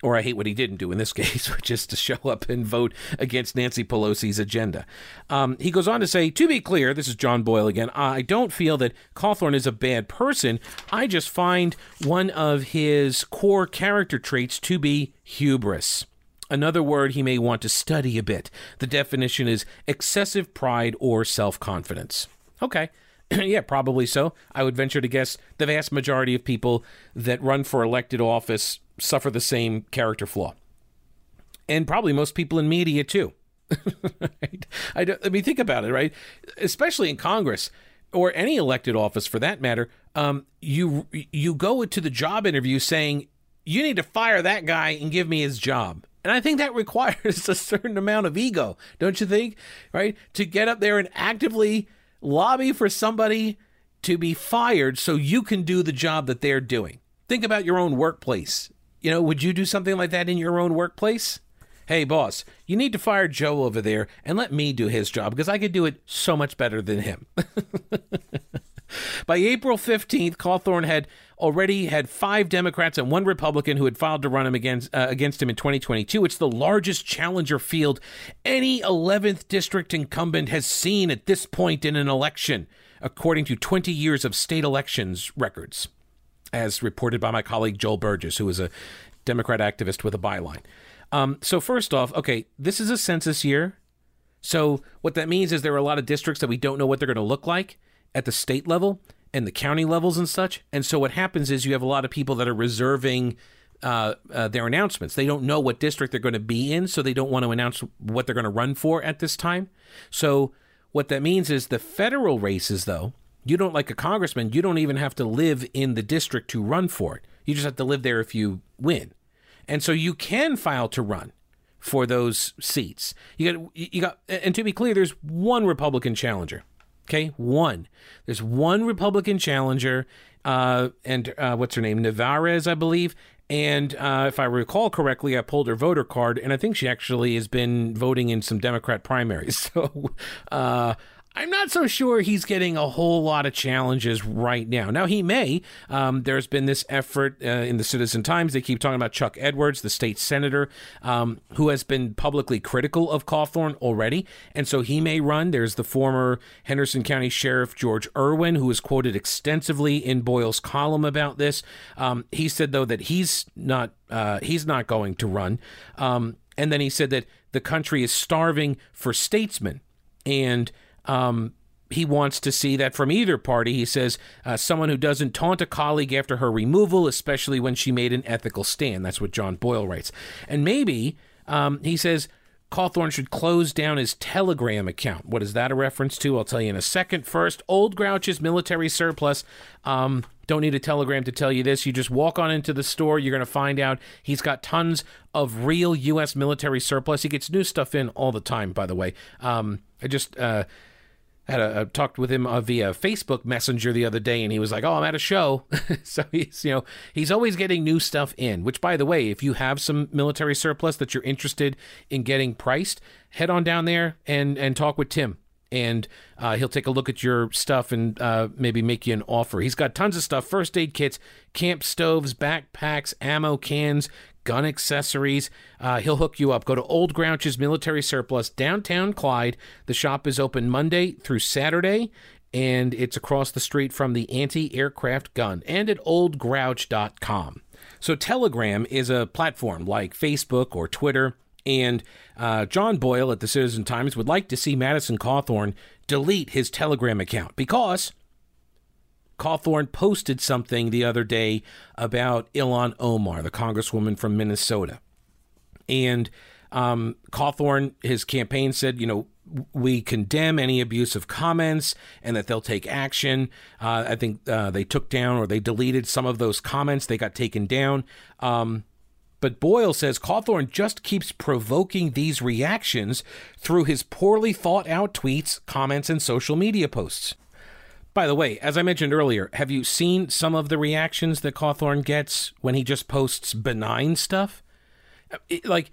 or I hate what he didn't do in this case, which is to show up and vote against Nancy Pelosi's agenda. Um, he goes on to say, to be clear, this is John Boyle again, I don't feel that Cawthorn is a bad person. I just find one of his core character traits to be hubris. Another word he may want to study a bit. The definition is excessive pride or self confidence. Okay. yeah, probably so. I would venture to guess the vast majority of people that run for elected office suffer the same character flaw. and probably most people in media too. I, I mean, think about it, right? Especially in Congress or any elected office for that matter. Um, you you go to the job interview saying you need to fire that guy and give me his job. And I think that requires a certain amount of ego, don't you think? Right? To get up there and actively lobby for somebody to be fired so you can do the job that they're doing. Think about your own workplace. You know, would you do something like that in your own workplace? Hey, boss, you need to fire Joe over there and let me do his job because I could do it so much better than him. By April 15th, Cawthorn had already had five Democrats and one Republican who had filed to run him against, uh, against him in 2022. It's the largest challenger field any 11th district incumbent has seen at this point in an election, according to 20 years of state elections records, as reported by my colleague Joel Burgess, who is a Democrat activist with a byline. Um, so, first off, okay, this is a census year. So, what that means is there are a lot of districts that we don't know what they're going to look like at the state level and the county levels and such. And so what happens is you have a lot of people that are reserving uh, uh, their announcements. They don't know what district they're going to be in, so they don't want to announce what they're going to run for at this time. So what that means is the federal races, though, you don't like a congressman, you don't even have to live in the district to run for it. You just have to live there if you win. And so you can file to run for those seats. You got you got and to be clear, there's one Republican challenger. Okay, one. There's one Republican challenger, uh, and uh, what's her name? Nevarez, I believe. And uh, if I recall correctly, I pulled her voter card, and I think she actually has been voting in some Democrat primaries. So uh, I'm not so sure he's getting a whole lot of challenges right now. Now, he may. Um, there's been this effort uh, in the Citizen Times. They keep talking about Chuck Edwards, the state senator, um, who has been publicly critical of Cawthorn already. And so he may run. There's the former Henderson County Sheriff George Erwin, who is quoted extensively in Boyle's column about this. Um, he said, though, that he's not, uh, he's not going to run. Um, and then he said that the country is starving for statesmen. And um, he wants to see that from either party. He says uh, someone who doesn't taunt a colleague after her removal, especially when she made an ethical stand. That's what John Boyle writes. And maybe um, he says Cawthorn should close down his Telegram account. What is that a reference to? I'll tell you in a second. First, Old Grouch's military surplus. Um, don't need a telegram to tell you this. You just walk on into the store. You're going to find out he's got tons of real U.S. military surplus. He gets new stuff in all the time, by the way. Um, I just. Uh, had a, a, talked with him uh, via Facebook Messenger the other day, and he was like, "Oh, I'm at a show." so he's you know he's always getting new stuff in. Which, by the way, if you have some military surplus that you're interested in getting priced, head on down there and and talk with Tim. And uh, he'll take a look at your stuff and uh, maybe make you an offer. He's got tons of stuff first aid kits, camp stoves, backpacks, ammo cans, gun accessories. Uh, he'll hook you up. Go to Old Grouch's Military Surplus, downtown Clyde. The shop is open Monday through Saturday, and it's across the street from the anti aircraft gun and at oldgrouch.com. So, Telegram is a platform like Facebook or Twitter. And uh, John Boyle at the Citizen Times would like to see Madison Cawthorn delete his Telegram account because Cawthorn posted something the other day about Ilhan Omar, the congresswoman from Minnesota. And um, Cawthorn, his campaign said, you know, we condemn any abusive comments and that they'll take action. Uh, I think uh, they took down or they deleted some of those comments. They got taken down. Um, but Boyle says Cawthorn just keeps provoking these reactions through his poorly thought out tweets, comments, and social media posts. By the way, as I mentioned earlier, have you seen some of the reactions that Cawthorn gets when he just posts benign stuff? Uh, it, like,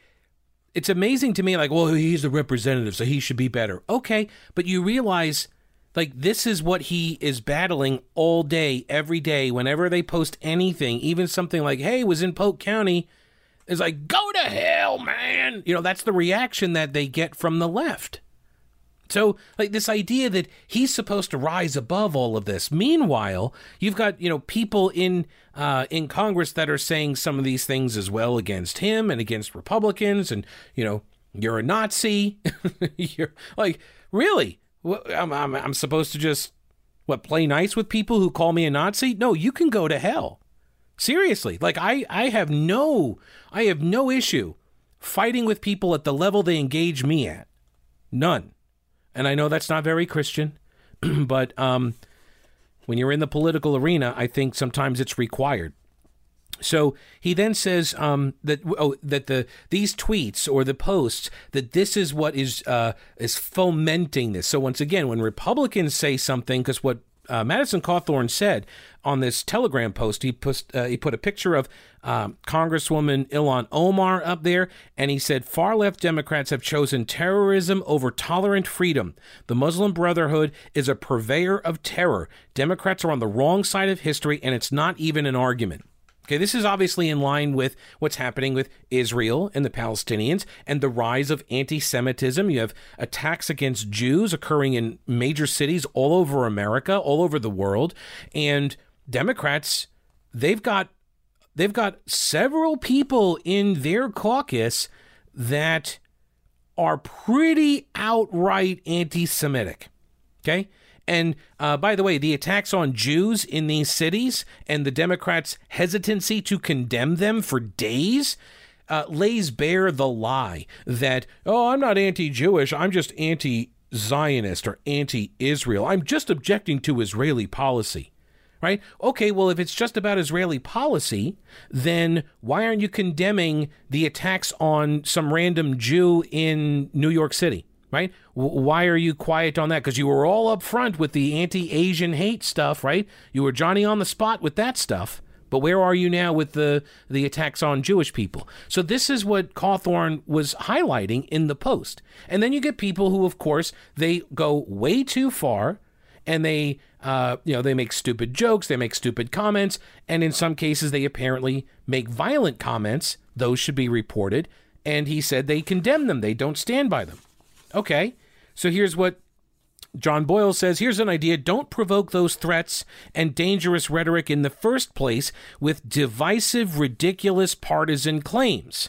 it's amazing to me, like, well, he's the representative, so he should be better. Okay, but you realize, like, this is what he is battling all day, every day, whenever they post anything, even something like, hey, was in Polk County, is like, go to hell, man. You know, that's the reaction that they get from the left. So, like this idea that he's supposed to rise above all of this. Meanwhile, you've got you know people in uh, in Congress that are saying some of these things as well against him and against Republicans, and you know you're a Nazi. you're like really? I'm, I'm I'm supposed to just what play nice with people who call me a Nazi? No, you can go to hell. Seriously, like I I have no I have no issue fighting with people at the level they engage me at. None. And I know that's not very Christian, but um, when you're in the political arena, I think sometimes it's required. So he then says um, that oh, that the these tweets or the posts that this is what is uh, is fomenting this. So once again, when Republicans say something, because what uh, Madison Cawthorn said on this Telegram post. He put uh, he put a picture of um, Congresswoman Ilhan Omar up there, and he said far left Democrats have chosen terrorism over tolerant freedom. The Muslim Brotherhood is a purveyor of terror. Democrats are on the wrong side of history, and it's not even an argument. Okay, this is obviously in line with what's happening with Israel and the Palestinians and the rise of anti Semitism. You have attacks against Jews occurring in major cities all over America, all over the world. And Democrats, they've got they've got several people in their caucus that are pretty outright anti Semitic. Okay? And uh, by the way, the attacks on Jews in these cities and the Democrats' hesitancy to condemn them for days uh, lays bare the lie that, oh, I'm not anti Jewish, I'm just anti Zionist or anti Israel. I'm just objecting to Israeli policy. Right? Okay, well, if it's just about Israeli policy, then why aren't you condemning the attacks on some random Jew in New York City? Right? why are you quiet on that? Because you were all up front with the anti Asian hate stuff, right? You were Johnny on the spot with that stuff. But where are you now with the, the attacks on Jewish people? So this is what Cawthorn was highlighting in the post. And then you get people who, of course, they go way too far and they uh, you know they make stupid jokes they make stupid comments and in some cases they apparently make violent comments those should be reported and he said they condemn them they don't stand by them Okay. So here's what John Boyle says here's an idea don't provoke those threats and dangerous rhetoric in the first place with divisive, ridiculous partisan claims.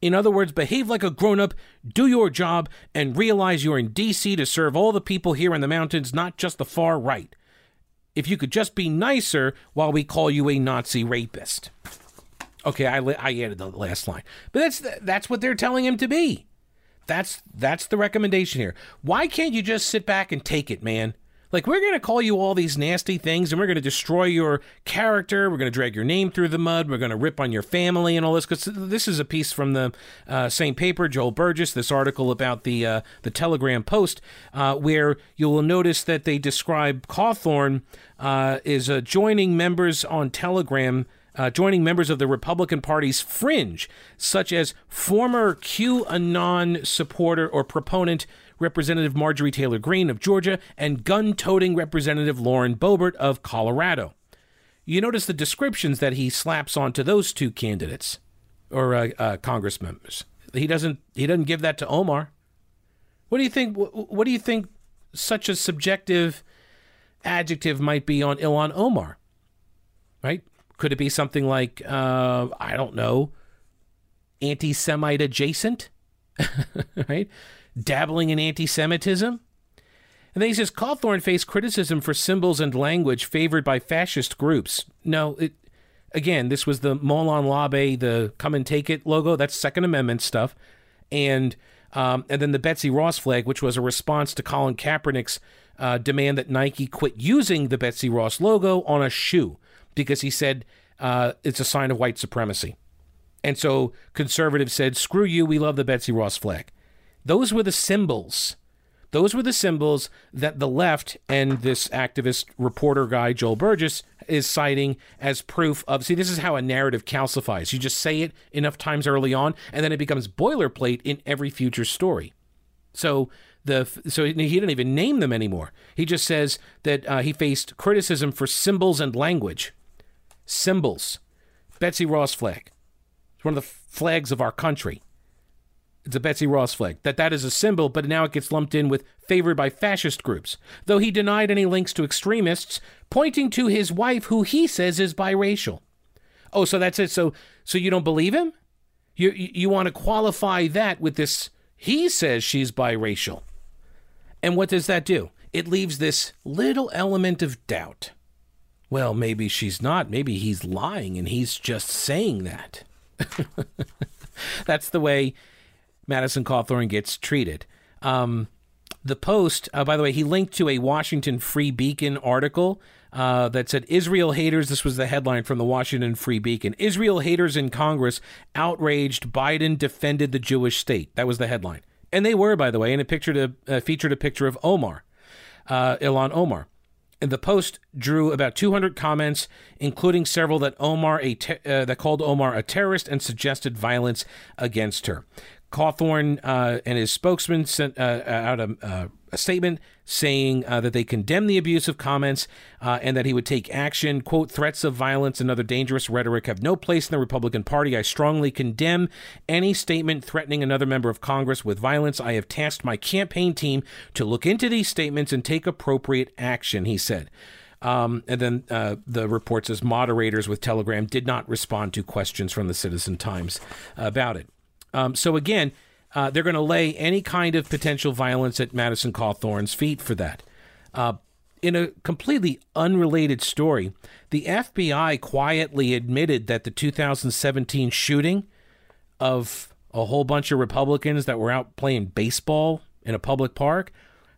In other words, behave like a grown up, do your job, and realize you're in D.C. to serve all the people here in the mountains, not just the far right. If you could just be nicer while we call you a Nazi rapist. Okay, I, I added the last line. But that's, that's what they're telling him to be. That's that's the recommendation here. Why can't you just sit back and take it, man? Like we're going to call you all these nasty things and we're going to destroy your character, we're going to drag your name through the mud, we're going to rip on your family and all this cuz this is a piece from the uh, same paper Joel Burgess, this article about the uh, the Telegram Post uh, where you will notice that they describe Cawthorn uh, is joining members on Telegram uh, joining members of the Republican Party's fringe, such as former QAnon supporter or proponent Representative Marjorie Taylor Greene of Georgia and gun toting Representative Lauren Boebert of Colorado. You notice the descriptions that he slaps onto those two candidates or uh, uh, Congress members. He doesn't. He doesn't give that to Omar. What do you think? What do you think? Such a subjective adjective might be on Ilhan Omar, right? Could it be something like, uh, I don't know, anti Semite adjacent? right? Dabbling in anti Semitism? And then he says Cawthorn faced criticism for symbols and language favored by fascist groups. No, it, again, this was the Molon Labe, the come and take it logo. That's Second Amendment stuff. And um, and then the Betsy Ross flag, which was a response to Colin Kaepernick's uh, demand that Nike quit using the Betsy Ross logo on a shoe because he said uh, it's a sign of white supremacy. And so conservatives said, screw you, we love the Betsy Ross flag. Those were the symbols. Those were the symbols that the left and this activist reporter guy, Joel Burgess, is citing as proof of. See, this is how a narrative calcifies. You just say it enough times early on, and then it becomes boilerplate in every future story. So the so he didn't even name them anymore. He just says that uh, he faced criticism for symbols and language symbols. Betsy Ross flag. It's one of the flags of our country. It's a Betsy Ross flag. That that is a symbol, but now it gets lumped in with favored by fascist groups. Though he denied any links to extremists, pointing to his wife, who he says is biracial. Oh, so that's it. So so you don't believe him? You you, want to qualify that with this? He says she's biracial. And what does that do? It leaves this little element of doubt well, maybe she's not. Maybe he's lying and he's just saying that. That's the way Madison Cawthorn gets treated. Um, the Post, uh, by the way, he linked to a Washington Free Beacon article uh, that said Israel haters. This was the headline from the Washington Free Beacon. Israel haters in Congress outraged Biden defended the Jewish state. That was the headline, and they were, by the way, and it pictured a uh, featured a picture of Omar, uh, Ilhan Omar. The post drew about 200 comments, including several that Omar te- uh, that called Omar a terrorist and suggested violence against her. Cawthorn uh, and his spokesman sent uh, out a, uh, a, statement saying uh, that they condemn the abusive comments uh, and that he would take action. Quote, threats of violence and other dangerous rhetoric have no place in the Republican Party. I strongly condemn any statement threatening another member of Congress with violence. I have tasked my campaign team to look into these statements and take appropriate action, he said. Um, and then uh, the report says moderators with Telegram did not respond to questions from the Citizen Times about it. Um, so again, uh, they're going to lay any kind of potential violence at Madison Cawthorn's feet for that. Uh, in a completely unrelated story, the FBI quietly admitted that the 2017 shooting of a whole bunch of Republicans that were out playing baseball in a public park,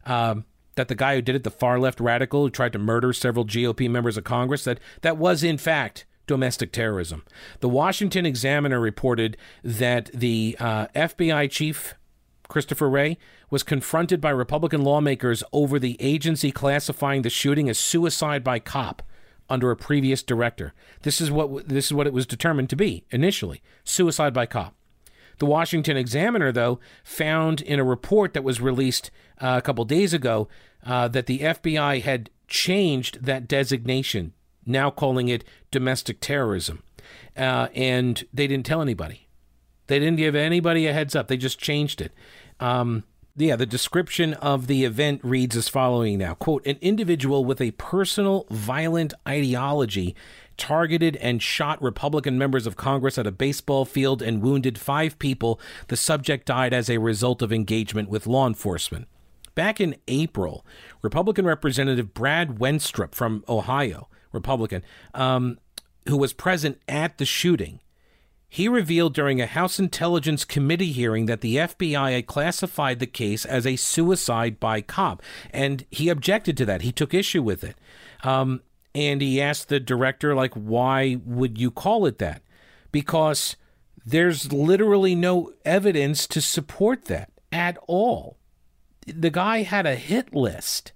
um, that the guy who did it, the far left radical who tried to murder several GOP members of Congress, that that was in fact domestic terrorism. The Washington Examiner reported that the uh, FBI chief, Christopher Wray, was confronted by Republican lawmakers over the agency classifying the shooting as suicide by cop under a previous director. This is what this is what it was determined to be initially, suicide by cop. The Washington Examiner, though, found in a report that was released uh, a couple days ago uh, that the FBI had changed that designation now calling it domestic terrorism. Uh, and they didn't tell anybody. They didn't give anybody a heads up. They just changed it. Um, yeah, the description of the event reads as following now quote, an individual with a personal violent ideology targeted and shot Republican members of Congress at a baseball field and wounded five people. The subject died as a result of engagement with law enforcement. Back in April, Republican Representative Brad Wenstrup from Ohio Republican, um, who was present at the shooting, he revealed during a House Intelligence Committee hearing that the FBI had classified the case as a suicide by cop, and he objected to that. He took issue with it, um, and he asked the director, like, "Why would you call it that?" Because there's literally no evidence to support that at all. The guy had a hit list.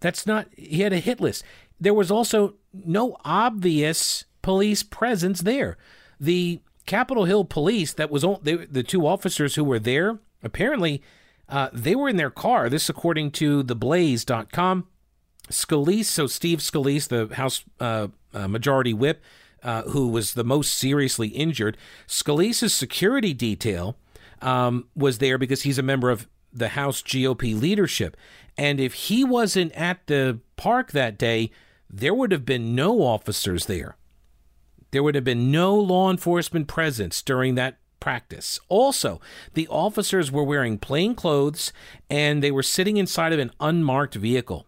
That's not. He had a hit list there was also no obvious police presence there. The Capitol Hill police, that was they, the two officers who were there, apparently uh, they were in their car. This, according to theblaze.com. Scalise, so Steve Scalise, the House uh, uh, Majority Whip, uh, who was the most seriously injured, Scalise's security detail um, was there because he's a member of the House GOP leadership. And if he wasn't at the park that day, there would have been no officers there. There would have been no law enforcement presence during that practice. Also, the officers were wearing plain clothes and they were sitting inside of an unmarked vehicle.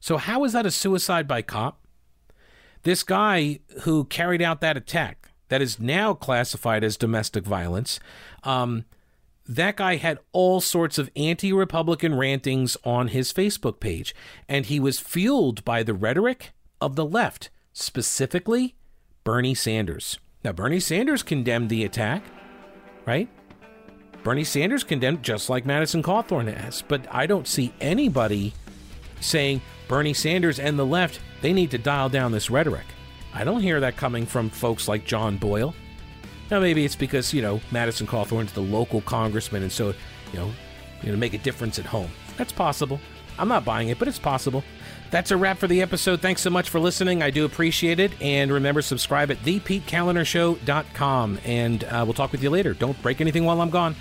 So, how is that a suicide by cop? This guy who carried out that attack, that is now classified as domestic violence, um, that guy had all sorts of anti Republican rantings on his Facebook page, and he was fueled by the rhetoric of the left, specifically Bernie Sanders. Now, Bernie Sanders condemned the attack, right? Bernie Sanders condemned just like Madison Cawthorn has, but I don't see anybody saying Bernie Sanders and the left, they need to dial down this rhetoric. I don't hear that coming from folks like John Boyle. Now maybe it's because you know Madison Cawthorn's the local congressman, and so you know, you know, make a difference at home. That's possible. I'm not buying it, but it's possible. That's a wrap for the episode. Thanks so much for listening. I do appreciate it. And remember, subscribe at thepetekalinershow.com. And uh, we'll talk with you later. Don't break anything while I'm gone.